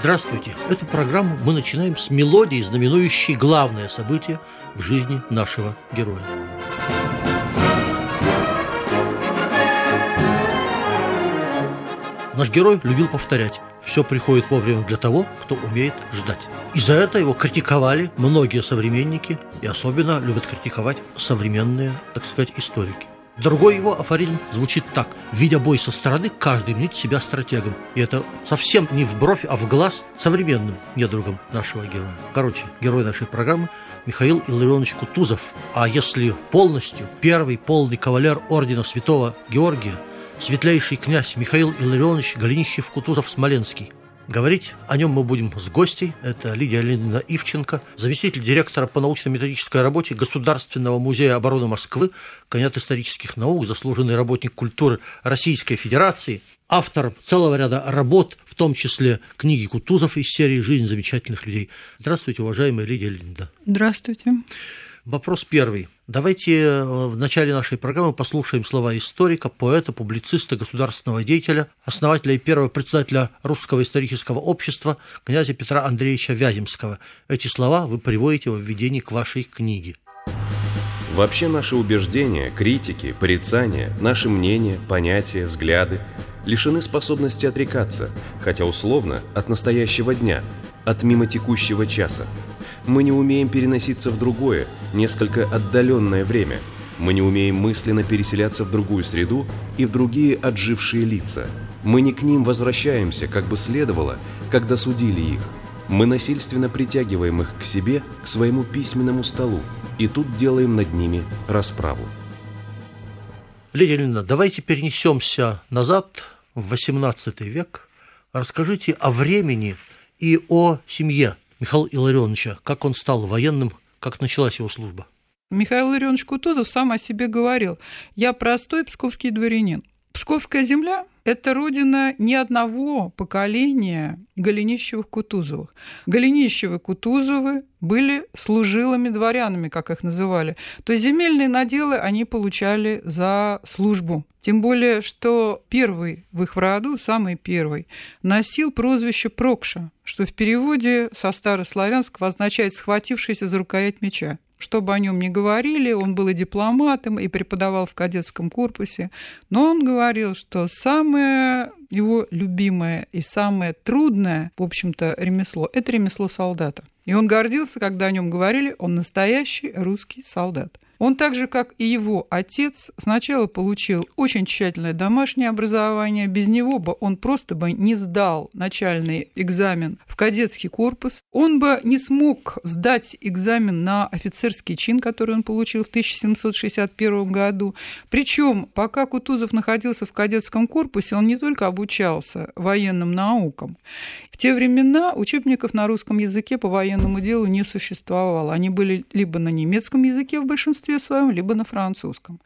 Здравствуйте! Эту программу мы начинаем с мелодии, знаменующей главное событие в жизни нашего героя. Наш герой любил повторять «все приходит вовремя для того, кто умеет ждать». И за это его критиковали многие современники, и особенно любят критиковать современные, так сказать, историки. Другой его афоризм звучит так. Видя бой со стороны, каждый мнит себя стратегом. И это совсем не в бровь, а в глаз современным недругом нашего героя. Короче, герой нашей программы Михаил Илларионович Кутузов. А если полностью, первый полный кавалер ордена Святого Георгия, светлейший князь Михаил Илларионович Голенищев-Кутузов-Смоленский – Говорить о нем мы будем с гостей. Это Лидия Леонидовна Ивченко, заместитель директора по научно-методической работе Государственного музея обороны Москвы, кандидат исторических наук, заслуженный работник культуры Российской Федерации, автор целого ряда работ, в том числе книги Кутузов из серии «Жизнь замечательных людей». Здравствуйте, уважаемая Лидия Леонидовна. Здравствуйте. Вопрос первый. Давайте э, в начале нашей программы послушаем слова историка, поэта, публициста, государственного деятеля, основателя и первого председателя Русского исторического общества князя Петра Андреевича Вяземского. Эти слова вы приводите в введении к вашей книге. Вообще наши убеждения, критики, порицания, наши мнения, понятия, взгляды лишены способности отрекаться, хотя условно, от настоящего дня, от мимо текущего часа – мы не умеем переноситься в другое, несколько отдаленное время. Мы не умеем мысленно переселяться в другую среду и в другие отжившие лица. Мы не к ним возвращаемся, как бы следовало, когда судили их. Мы насильственно притягиваем их к себе, к своему письменному столу, и тут делаем над ними расправу. Лидия Ильина, давайте перенесемся назад в XVIII век. Расскажите о времени и о семье Михаила Илларионовича, как он стал военным, как началась его служба? Михаил Илларионович Кутузов сам о себе говорил, я простой псковский дворянин. Псковская земля – это родина ни одного поколения Голенищевых-Кутузовых. Голенищевы-Кутузовы были служилыми дворянами, как их называли. То есть земельные наделы они получали за службу. Тем более, что первый в их роду, самый первый, носил прозвище Прокша, что в переводе со старославянского означает «схватившийся за рукоять меча» что бы о нем ни говорили, он был и дипломатом, и преподавал в кадетском корпусе, но он говорил, что самое его любимое и самое трудное, в общем-то, ремесло – это ремесло солдата. И он гордился, когда о нем говорили, он настоящий русский солдат. Он так же, как и его отец, сначала получил очень тщательное домашнее образование. Без него бы он просто бы не сдал начальный экзамен в кадетский корпус. Он бы не смог сдать экзамен на офицерский чин, который он получил в 1761 году. Причем, пока Кутузов находился в кадетском корпусе, он не только обучался военным наукам. В те времена учебников на русском языке по военному делу не существовало. Они были либо на немецком языке в большинстве большинстве своем, либо на французском.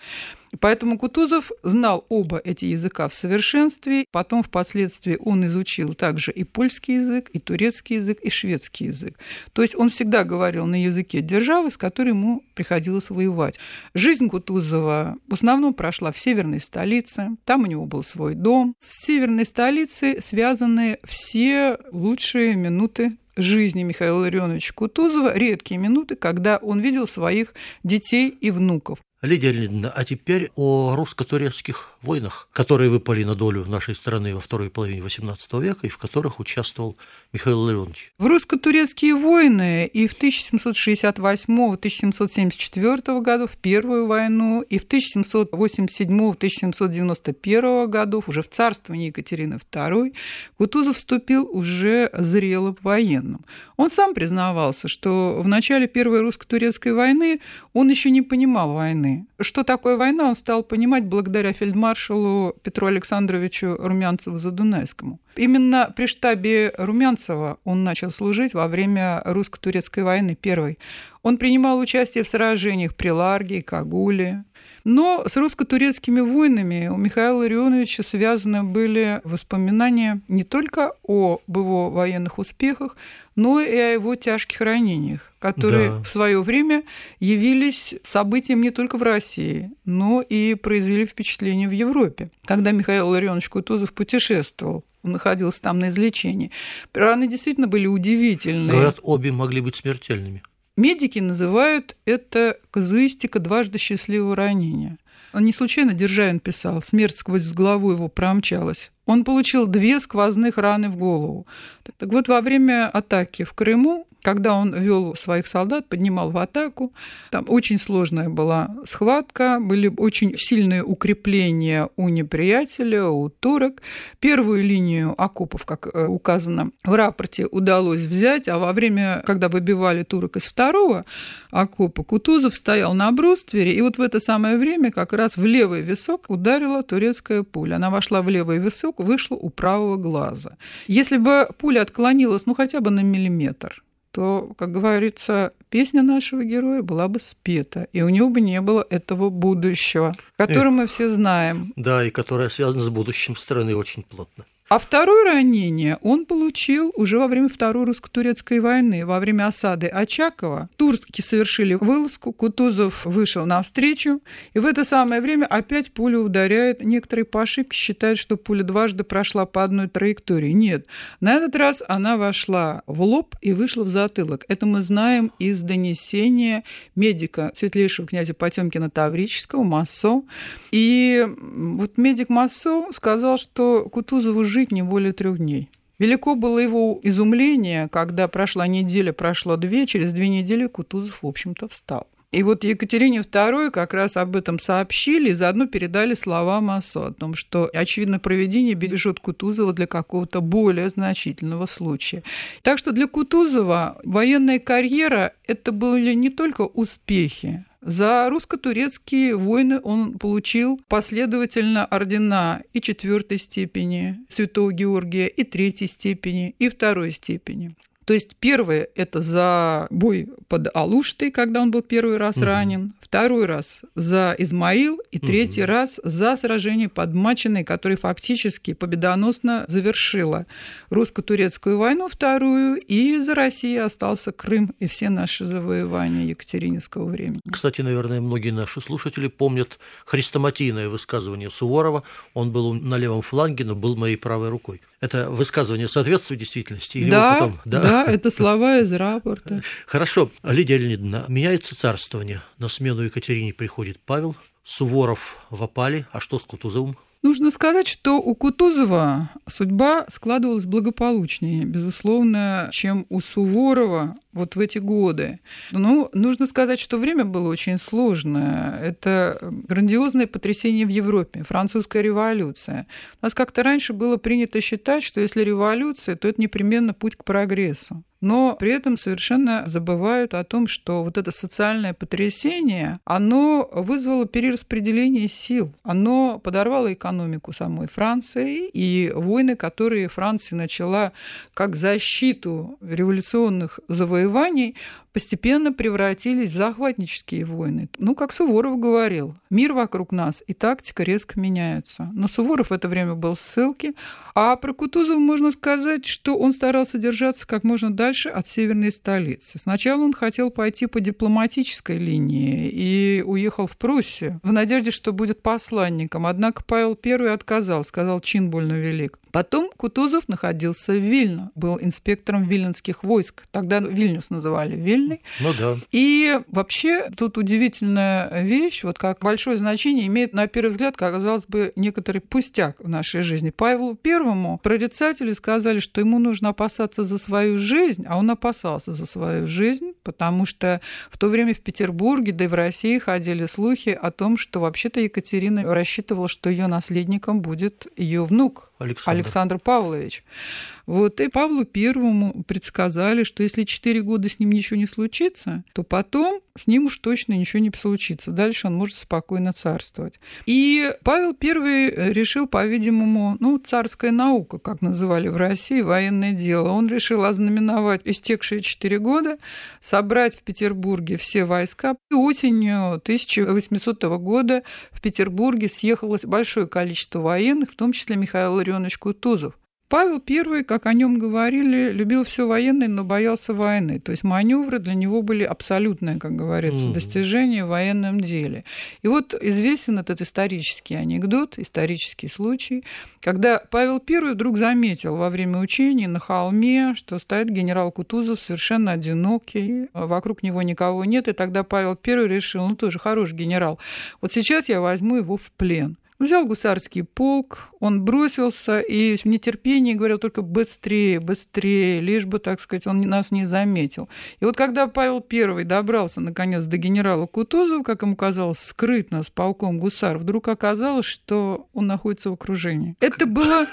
Поэтому Кутузов знал оба эти языка в совершенстве. Потом впоследствии он изучил также и польский язык, и турецкий язык, и шведский язык. То есть он всегда говорил на языке державы, с которой ему приходилось воевать. Жизнь Кутузова в основном прошла в северной столице. Там у него был свой дом. С северной столицей связаны все лучшие минуты жизни Михаила Ларионовича Кутузова редкие минуты, когда он видел своих детей и внуков. Лидия Леонидовна, а теперь о русско-турецких войнах, которые выпали на долю нашей страны во второй половине XVIII века и в которых участвовал Михаил Леонович. В русско-турецкие войны и в 1768-1774 году, в Первую войну, и в 1787-1791 годов, уже в царствовании Екатерины II, Кутузов вступил уже зрелым военным. Он сам признавался, что в начале Первой русско-турецкой войны он еще не понимал войны, Что такое война, он стал понимать благодаря фельдмаршалу Петру Александровичу Румянцеву-Задунайскому. Именно при штабе Румянцева он начал служить во время русско-турецкой войны первой. Он принимал участие в сражениях при Ларге и Кагуле, но с русско-турецкими войнами у Михаила Ларионовича связаны были воспоминания не только об его военных успехах, но и о его тяжких ранениях, которые да. в свое время явились событием не только в России, но и произвели впечатление в Европе. Когда Михаил Ларионович Кутузов путешествовал он находился там на излечении. Раны действительно были удивительные. Говорят, обе могли быть смертельными. Медики называют это казуистика дважды счастливого ранения. Не случайно Державин писал, смерть сквозь голову его промчалась. Он получил две сквозных раны в голову. Так вот, во время атаки в Крыму когда он вел своих солдат, поднимал в атаку. Там очень сложная была схватка, были очень сильные укрепления у неприятеля, у турок. Первую линию окопов, как э, указано в рапорте, удалось взять, а во время, когда выбивали турок из второго окопа, Кутузов стоял на бруствере, и вот в это самое время как раз в левый висок ударила турецкая пуля. Она вошла в левый висок, вышла у правого глаза. Если бы пуля отклонилась, ну, хотя бы на миллиметр, то, как говорится, песня нашего героя была бы спета, и у него бы не было этого будущего, которое мы все знаем. Да, и которое связано с будущим страны очень плотно. А второе ранение он получил уже во время Второй русско-турецкой войны, во время осады Очакова. Турки совершили вылазку, Кутузов вышел навстречу, и в это самое время опять пуля ударяет. Некоторые по ошибке считают, что пуля дважды прошла по одной траектории. Нет, на этот раз она вошла в лоб и вышла в затылок. Это мы знаем из донесения медика светлейшего князя Потемкина Таврического, Массо. И вот медик Массо сказал, что Кутузову жить не более трех дней. Велико было его изумление, когда прошла неделя, прошло две, через две недели Кутузов, в общем-то, встал. И вот Екатерине II как раз об этом сообщили и заодно передали слова Массо о том, что, очевидно, проведение бережет Кутузова для какого-то более значительного случая. Так что для Кутузова военная карьера – это были не только успехи, за русско-турецкие войны он получил последовательно ордена и четвертой степени Святого Георгия, и третьей степени, и второй степени. То есть первое – это за бой под Алуштой, когда он был первый раз угу. ранен, второй раз за Измаил и третий угу. раз за сражение под Мачиной, которое фактически победоносно завершило русско-турецкую войну вторую, и за Россией остался Крым и все наши завоевания Екатерининского времени. Кстати, наверное, многие наши слушатели помнят хрестоматийное высказывание Суворова. Он был на левом фланге, но был моей правой рукой. Это высказывание соответствует действительности? Или да, потом... да, да, это слова из рапорта. Хорошо. Лидия Леонидовна, меняется царствование. На смену Екатерине приходит Павел. Суворов в опале. А что с Кутузовым? Нужно сказать, что у Кутузова судьба складывалась благополучнее, безусловно, чем у Суворова вот в эти годы. Ну, нужно сказать, что время было очень сложное. Это грандиозное потрясение в Европе, французская революция. У нас как-то раньше было принято считать, что если революция, то это непременно путь к прогрессу но при этом совершенно забывают о том, что вот это социальное потрясение, оно вызвало перераспределение сил, оно подорвало экономику самой Франции, и войны, которые Франция начала как защиту революционных завоеваний, завоеваний, постепенно превратились в захватнические войны. Ну, как Суворов говорил, мир вокруг нас и тактика резко меняются. Но Суворов в это время был в ссылке, а про Кутузова можно сказать, что он старался держаться как можно дальше от северной столицы. Сначала он хотел пойти по дипломатической линии и уехал в Пруссию в надежде, что будет посланником. Однако Павел I отказал, сказал, чин больно велик. Потом Кутузов находился в Вильно, был инспектором виленских войск. Тогда Вильнюс называли Вильной. Ну да. И вообще тут удивительная вещь, вот как большое значение имеет, на первый взгляд, казалось бы, некоторый пустяк в нашей жизни. Павлу Первому прорицатели сказали, что ему нужно опасаться за свою жизнь, а он опасался за свою жизнь, потому что в то время в Петербурге, да и в России ходили слухи о том, что вообще-то Екатерина рассчитывала, что ее наследником будет ее внук Александр. Александр Павлович. Вот, и Павлу Первому предсказали, что если четыре года с ним ничего не случится, то потом с ним уж точно ничего не случится. Дальше он может спокойно царствовать. И Павел I решил, по-видимому, ну, царская наука, как называли в России, военное дело. Он решил ознаменовать истекшие четыре года, собрать в Петербурге все войска. И осенью 1800 года в Петербурге съехалось большое количество военных, в том числе Михаил Ларионович Кутузов. Павел I, как о нем говорили, любил все военное, но боялся войны. То есть маневры для него были абсолютное, как говорится, достижение в военном деле. И вот известен этот исторический анекдот, исторический случай, когда Павел I вдруг заметил во время учений на холме, что стоит генерал Кутузов совершенно одинокий, вокруг него никого нет, и тогда Павел I решил, ну тоже хороший генерал, вот сейчас я возьму его в плен. Взял гусарский полк, он бросился и в нетерпении говорил только быстрее, быстрее, лишь бы, так сказать, он нас не заметил. И вот когда Павел I добрался, наконец, до генерала Кутузова, как ему казалось, скрытно с полком гусар, вдруг оказалось, что он находится в окружении. Это было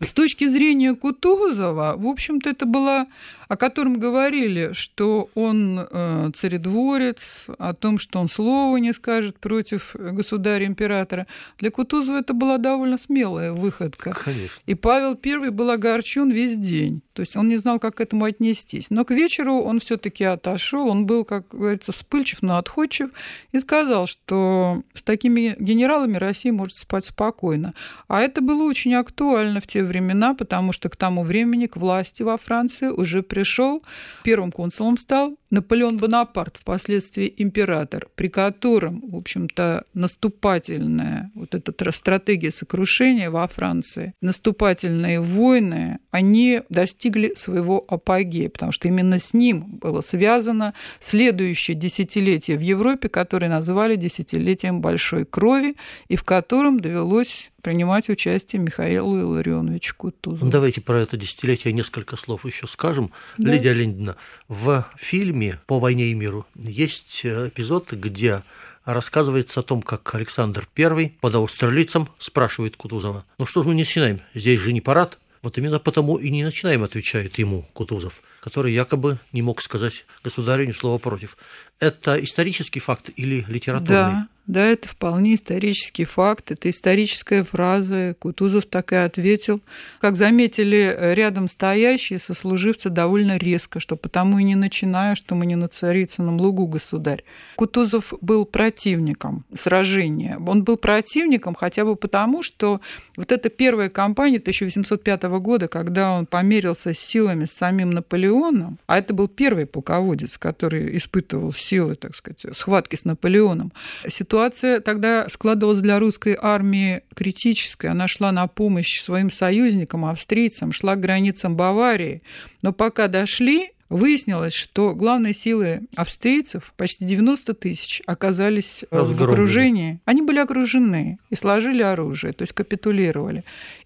с точки зрения Кутузова, в общем-то, это была о котором говорили, что он э, царедворец, о том, что он слова не скажет против государя-императора. Для Кутузова это была довольно смелая выходка. Конечно. И Павел I был огорчен весь день. То есть он не знал, как к этому отнестись. Но к вечеру он все-таки отошел, он был, как говорится, вспыльчив, но отходчив, и сказал, что с такими генералами Россия может спать спокойно. А это было очень актуально в те времена, потому что к тому времени к власти во Франции уже пришел первым консулом стал Наполеон Бонапарт, впоследствии император, при котором, в общем-то, наступательная вот эта стратегия сокрушения во Франции, наступательные войны, они достигли своего апогея, потому что именно с ним было связано следующее десятилетие в Европе, которое называли десятилетием большой крови, и в котором довелось принимать участие Михаилу Илларионовичу Кутузову. Давайте про это десятилетие несколько слов еще скажем. Да. Лидия Леонидовна, в фильме «По войне и миру» есть эпизод, где рассказывается о том, как Александр I под австралийцем спрашивает Кутузова, ну что же мы не начинаем, здесь же не парад, вот именно потому и не начинаем, отвечает ему Кутузов, который якобы не мог сказать государю ни слова против. Это исторический факт или литературный? Да, да, это вполне исторический факт, это историческая фраза. Кутузов так и ответил. Как заметили рядом стоящие сослуживцы довольно резко, что потому и не начинаю, что мы не на Царицыном лугу, государь. Кутузов был противником сражения. Он был противником хотя бы потому, что вот эта первая кампания 1805 года, когда он померился с силами с самим Наполеоном, а это был первый полководец, который испытывал силы, так сказать, схватки с Наполеоном, ситуация тогда складывалась для русской армии критической. Она шла на помощь своим союзникам, австрийцам, шла к границам Баварии. Но пока дошли, выяснилось, что главные силы австрийцев, почти 90 тысяч, оказались Разгромлены. в окружении. Они были окружены и сложили оружие, то есть капитулировали.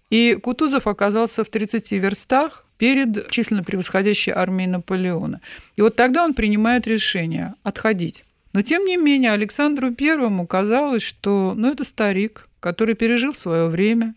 И Кутузов оказался в 30 верстах перед численно превосходящей армией Наполеона. И вот тогда он принимает решение отходить. Но тем не менее Александру Первому казалось, что ну, это старик, который пережил свое время.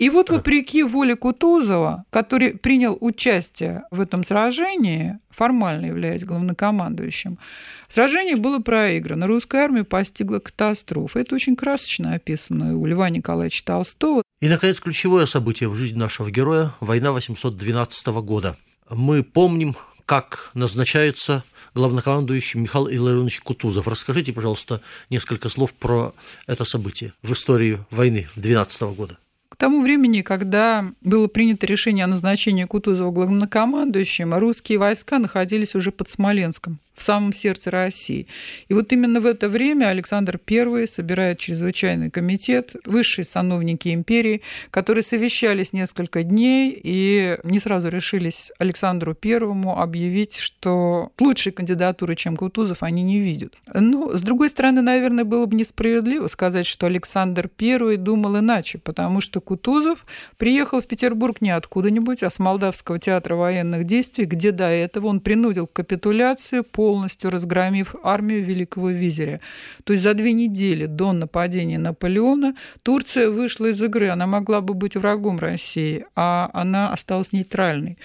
И вот вопреки воле Кутузова, который принял участие в этом сражении, формально являясь главнокомандующим, сражение было проиграно. Русская армия постигла катастрофу. Это очень красочно описано у Льва Николаевича Толстого. И, наконец, ключевое событие в жизни нашего героя – война 812 года. Мы помним, как назначается главнокомандующий Михаил Илларионович Кутузов. Расскажите, пожалуйста, несколько слов про это событие в истории войны 12 года. К тому времени, когда было принято решение о назначении Кутузова главнокомандующим, русские войска находились уже под Смоленском в самом сердце России. И вот именно в это время Александр I собирает чрезвычайный комитет, высшие сановники империи, которые совещались несколько дней и не сразу решились Александру Первому объявить, что лучшей кандидатуры, чем Кутузов, они не видят. Ну, с другой стороны, наверное, было бы несправедливо сказать, что Александр I думал иначе, потому что Кутузов приехал в Петербург не откуда-нибудь, а с Молдавского театра военных действий, где до этого он принудил к капитуляции по полностью разгромив армию Великого Визиря. То есть за две недели до нападения Наполеона Турция вышла из игры. Она могла бы быть врагом России, а она осталась нейтральной.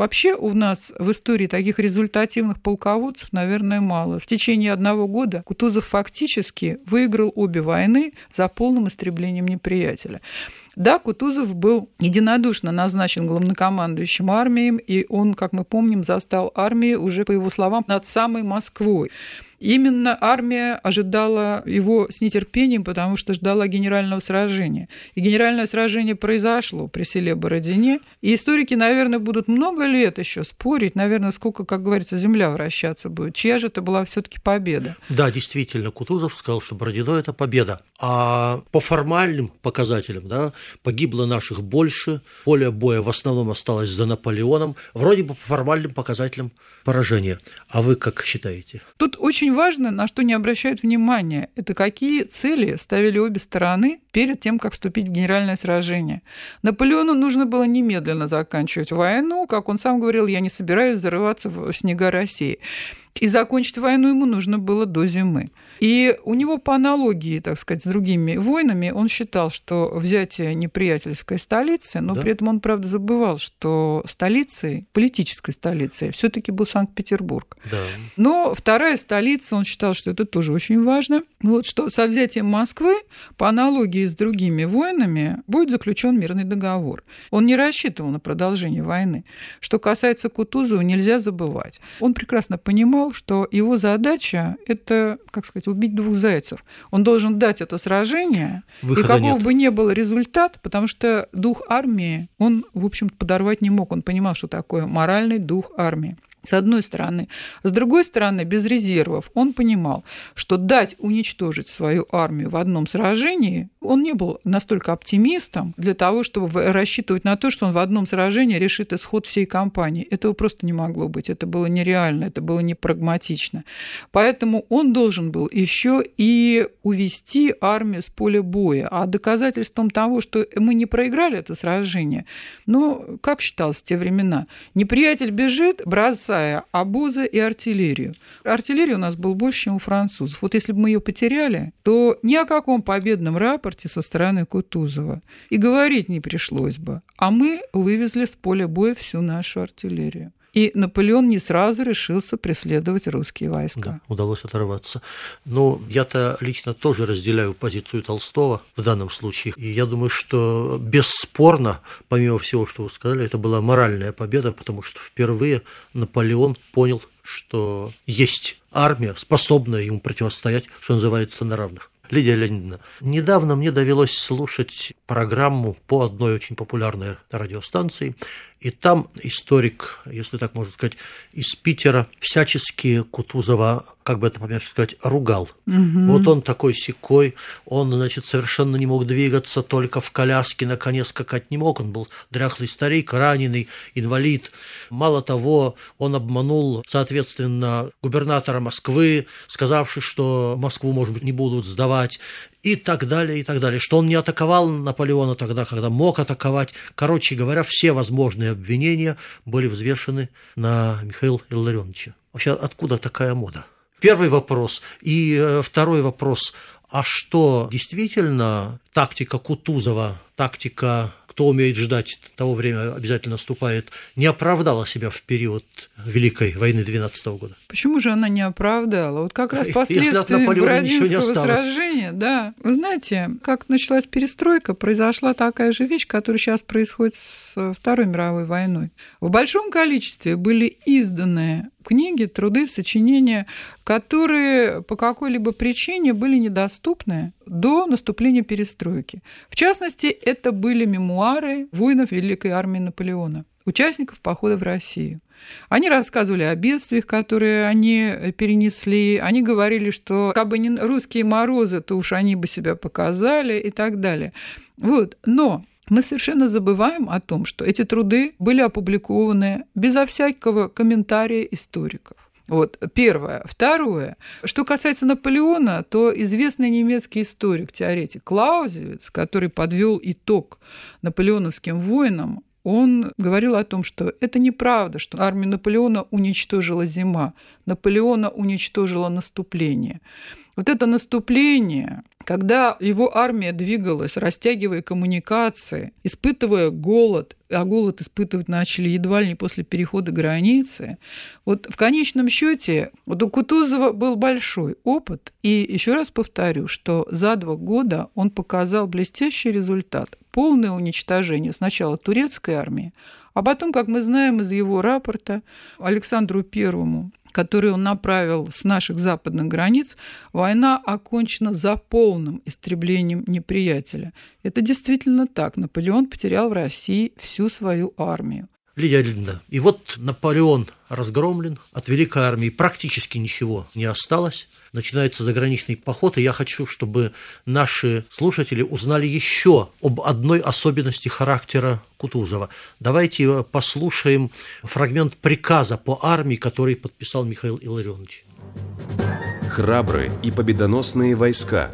Вообще у нас в истории таких результативных полководцев, наверное, мало. В течение одного года Кутузов фактически выиграл обе войны за полным истреблением неприятеля. Да, Кутузов был единодушно назначен главнокомандующим армией, и он, как мы помним, застал армию уже, по его словам, над самой Москвой. Именно армия ожидала его с нетерпением, потому что ждала генерального сражения. И генеральное сражение произошло при селе Бородине. И историки, наверное, будут много лет еще спорить, наверное, сколько, как говорится, земля вращаться будет. Чья же это была все таки победа? Да, действительно, Кутузов сказал, что Бородино – это победа. А по формальным показателям да, погибло наших больше, поле боя в основном осталось за Наполеоном. Вроде бы по формальным показателям поражение. А вы как считаете? Тут очень очень важно, на что не обращают внимания, это какие цели ставили обе стороны перед тем, как вступить в генеральное сражение. Наполеону нужно было немедленно заканчивать войну, как он сам говорил, я не собираюсь зарываться в снега России. И закончить войну ему нужно было до зимы. И у него по аналогии, так сказать, с другими войнами, он считал, что взятие неприятельской столицы, но да. при этом он, правда, забывал, что столицей, политической столицей, все таки был Санкт-Петербург. Да. Но вторая столица, он считал, что это тоже очень важно. Вот что со взятием Москвы, по аналогии с другими войнами, будет заключен мирный договор. Он не рассчитывал на продолжение войны. Что касается Кутузова, нельзя забывать. Он прекрасно понимал, что его задача – это, как сказать, убить двух зайцев. Он должен дать это сражение, Выхода и какого нет. бы ни был результат, потому что дух армии он, в общем-то, подорвать не мог. Он понимал, что такое моральный дух армии с одной стороны. С другой стороны, без резервов он понимал, что дать уничтожить свою армию в одном сражении, он не был настолько оптимистом для того, чтобы рассчитывать на то, что он в одном сражении решит исход всей кампании. Этого просто не могло быть. Это было нереально, это было непрагматично. Поэтому он должен был еще и увести армию с поля боя. А доказательством того, что мы не проиграли это сражение, ну, как считалось в те времена, неприятель бежит, бросает бросая обозы и артиллерию. Артиллерии у нас был больше, чем у французов. Вот если бы мы ее потеряли, то ни о каком победном рапорте со стороны Кутузова и говорить не пришлось бы. А мы вывезли с поля боя всю нашу артиллерию. И Наполеон не сразу решился преследовать русские войска. Да, удалось оторваться. Но я-то лично тоже разделяю позицию Толстого в данном случае. И я думаю, что бесспорно, помимо всего, что вы сказали, это была моральная победа, потому что впервые Наполеон понял, что есть армия, способная ему противостоять, что называется, на равных. Лидия Леонидовна, недавно мне довелось слушать программу по одной очень популярной радиостанции, и там историк, если так можно сказать, из Питера всячески Кутузова, как бы это помягче сказать, ругал. Угу. Вот он такой секой, он, значит, совершенно не мог двигаться, только в коляске на коне скакать не мог. Он был дряхлый старик, раненый, инвалид. Мало того, он обманул, соответственно, губернатора Москвы, сказавший, что Москву, может быть, не будут сдавать и так далее, и так далее. Что он не атаковал Наполеона тогда, когда мог атаковать. Короче говоря, все возможные обвинения были взвешены на Михаила Илларионовича. Вообще, откуда такая мода? Первый вопрос. И э, второй вопрос. А что действительно тактика Кутузова, тактика кто умеет ждать того время обязательно наступает, не оправдала себя в период Великой войны 12 года. Почему же она не оправдала? Вот как раз последствия Бородинского сражения, да. Вы знаете, как началась перестройка, произошла такая же вещь, которая сейчас происходит с Второй мировой войной. В большом количестве были изданы книги, труды, сочинения, которые по какой-либо причине были недоступны до наступления перестройки. В частности, это были мемуары воинов Великой армии Наполеона, участников похода в Россию. Они рассказывали о бедствиях, которые они перенесли. Они говорили, что как бы не русские морозы, то уж они бы себя показали и так далее. Вот. Но мы совершенно забываем о том, что эти труды были опубликованы безо всякого комментария историков. Вот, первое. Второе. Что касается Наполеона, то известный немецкий историк, теоретик Клаузевиц, который подвел итог наполеоновским войнам, он говорил о том, что это неправда, что армию Наполеона уничтожила зима, Наполеона уничтожила наступление. Вот это наступление, когда его армия двигалась, растягивая коммуникации, испытывая голод, а голод испытывать начали едва ли не после перехода границы, вот в конечном счете вот у Кутузова был большой опыт, и еще раз повторю, что за два года он показал блестящий результат, полное уничтожение сначала турецкой армии, а потом, как мы знаем из его рапорта, Александру Первому который он направил с наших западных границ, война окончена за полным истреблением неприятеля. Это действительно так. Наполеон потерял в России всю свою армию. Лидия Ильина, и вот Наполеон разгромлен, от Великой армии практически ничего не осталось, начинается заграничный поход, и я хочу, чтобы наши слушатели узнали еще об одной особенности характера Кутузова. Давайте послушаем фрагмент приказа по армии, который подписал Михаил Илларионович. Храбрые и победоносные войска.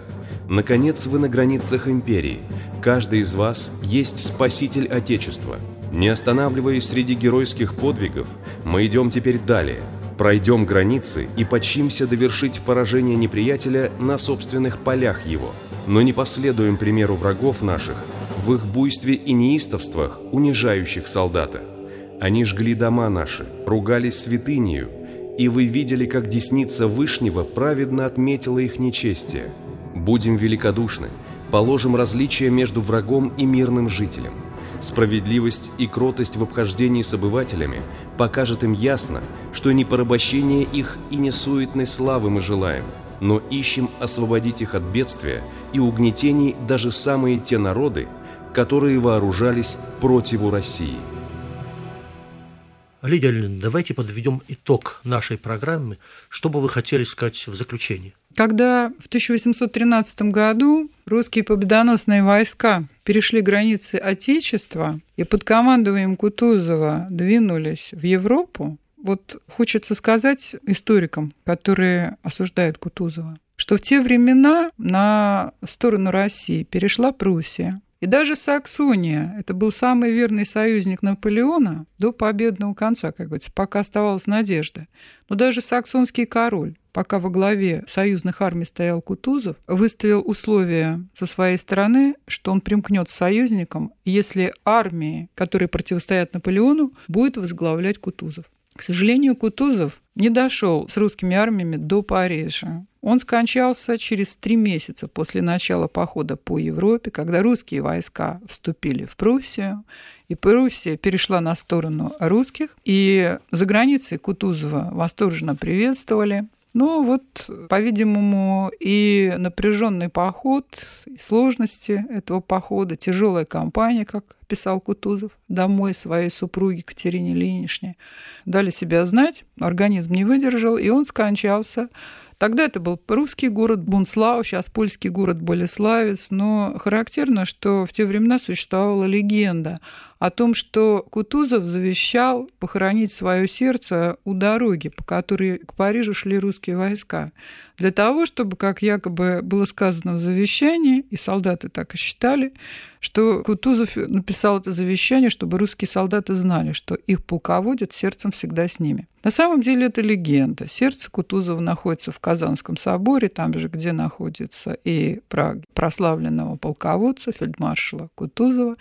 Наконец вы на границах империи. Каждый из вас есть спаситель Отечества – не останавливаясь среди геройских подвигов, мы идем теперь далее, пройдем границы и почимся довершить поражение неприятеля на собственных полях его, но не последуем примеру врагов наших в их буйстве и неистовствах, унижающих солдата. Они жгли дома наши, ругались святынею, и вы видели, как десница Вышнего праведно отметила их нечестие. Будем великодушны, положим различия между врагом и мирным жителем. Справедливость и кротость в обхождении с обывателями покажет им ясно, что не порабощение их и не суетной славы мы желаем, но ищем освободить их от бедствия и угнетений даже самые те народы, которые вооружались противу России. Лидия Леонидовна, давайте подведем итог нашей программы. Что бы вы хотели сказать в заключении? Когда в 1813 году русские победоносные войска перешли границы Отечества и под командованием Кутузова двинулись в Европу, вот хочется сказать историкам, которые осуждают Кутузова, что в те времена на сторону России перешла Пруссия, и даже Саксония, это был самый верный союзник Наполеона до победного конца, как говорится, пока оставалась надежда. Но даже саксонский король пока во главе союзных армий стоял Кутузов, выставил условия со своей стороны, что он примкнет с союзником, если армии, которые противостоят Наполеону, будет возглавлять Кутузов. К сожалению, Кутузов не дошел с русскими армиями до Парижа. Он скончался через три месяца после начала похода по Европе, когда русские войска вступили в Пруссию, и Пруссия перешла на сторону русских, и за границей Кутузова восторженно приветствовали. Но вот, по-видимому, и напряженный поход, и сложности этого похода, тяжелая кампания, как писал Кутузов, домой своей супруге Катерине Ильиничне, дали себя знать, организм не выдержал, и он скончался. Тогда это был русский город Бунслау, сейчас польский город Болеславец, но характерно, что в те времена существовала легенда о том, что Кутузов завещал похоронить свое сердце у дороги, по которой к Парижу шли русские войска, для того, чтобы, как якобы было сказано в завещании, и солдаты так и считали, что Кутузов написал это завещание, чтобы русские солдаты знали, что их полководец сердцем всегда с ними. На самом деле это легенда. Сердце Кутузова находится в Казанском соборе, там же, где находится и прославленного полководца, фельдмаршала Кутузова.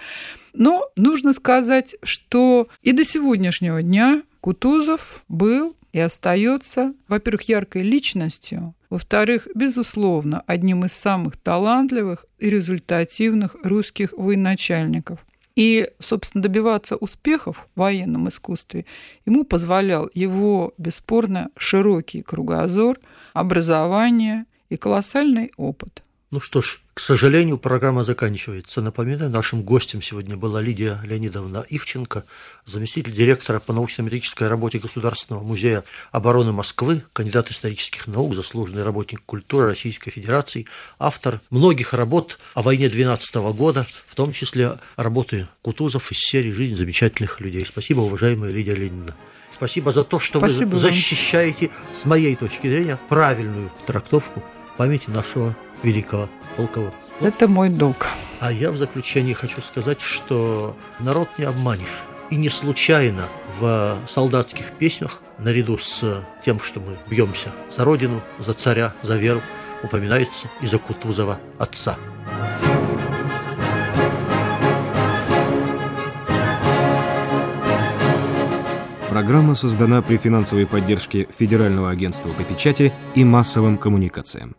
Но нужно сказать, что и до сегодняшнего дня Кутузов был и остается, во-первых, яркой личностью, во-вторых, безусловно, одним из самых талантливых и результативных русских военачальников. И, собственно, добиваться успехов в военном искусстве ему позволял его, бесспорно, широкий кругозор, образование и колоссальный опыт. Ну что ж, к сожалению, программа заканчивается. Напоминаю, нашим гостем сегодня была Лидия Леонидовна Ивченко, заместитель директора по научно-метрической работе Государственного музея обороны Москвы, кандидат исторических наук, заслуженный работник культуры Российской Федерации, автор многих работ о войне 12 года, в том числе работы Кутузов из серии «Жизнь замечательных людей». Спасибо, уважаемая Лидия Леонидовна. Спасибо за то, что Спасибо вы защищаете, вам. с моей точки зрения, правильную трактовку памяти нашего великого полководца. Это мой долг. А я в заключение хочу сказать, что народ не обманешь. И не случайно в солдатских песнях, наряду с тем, что мы бьемся за родину, за царя, за веру, упоминается и за Кутузова отца. Программа создана при финансовой поддержке Федерального агентства по печати и массовым коммуникациям.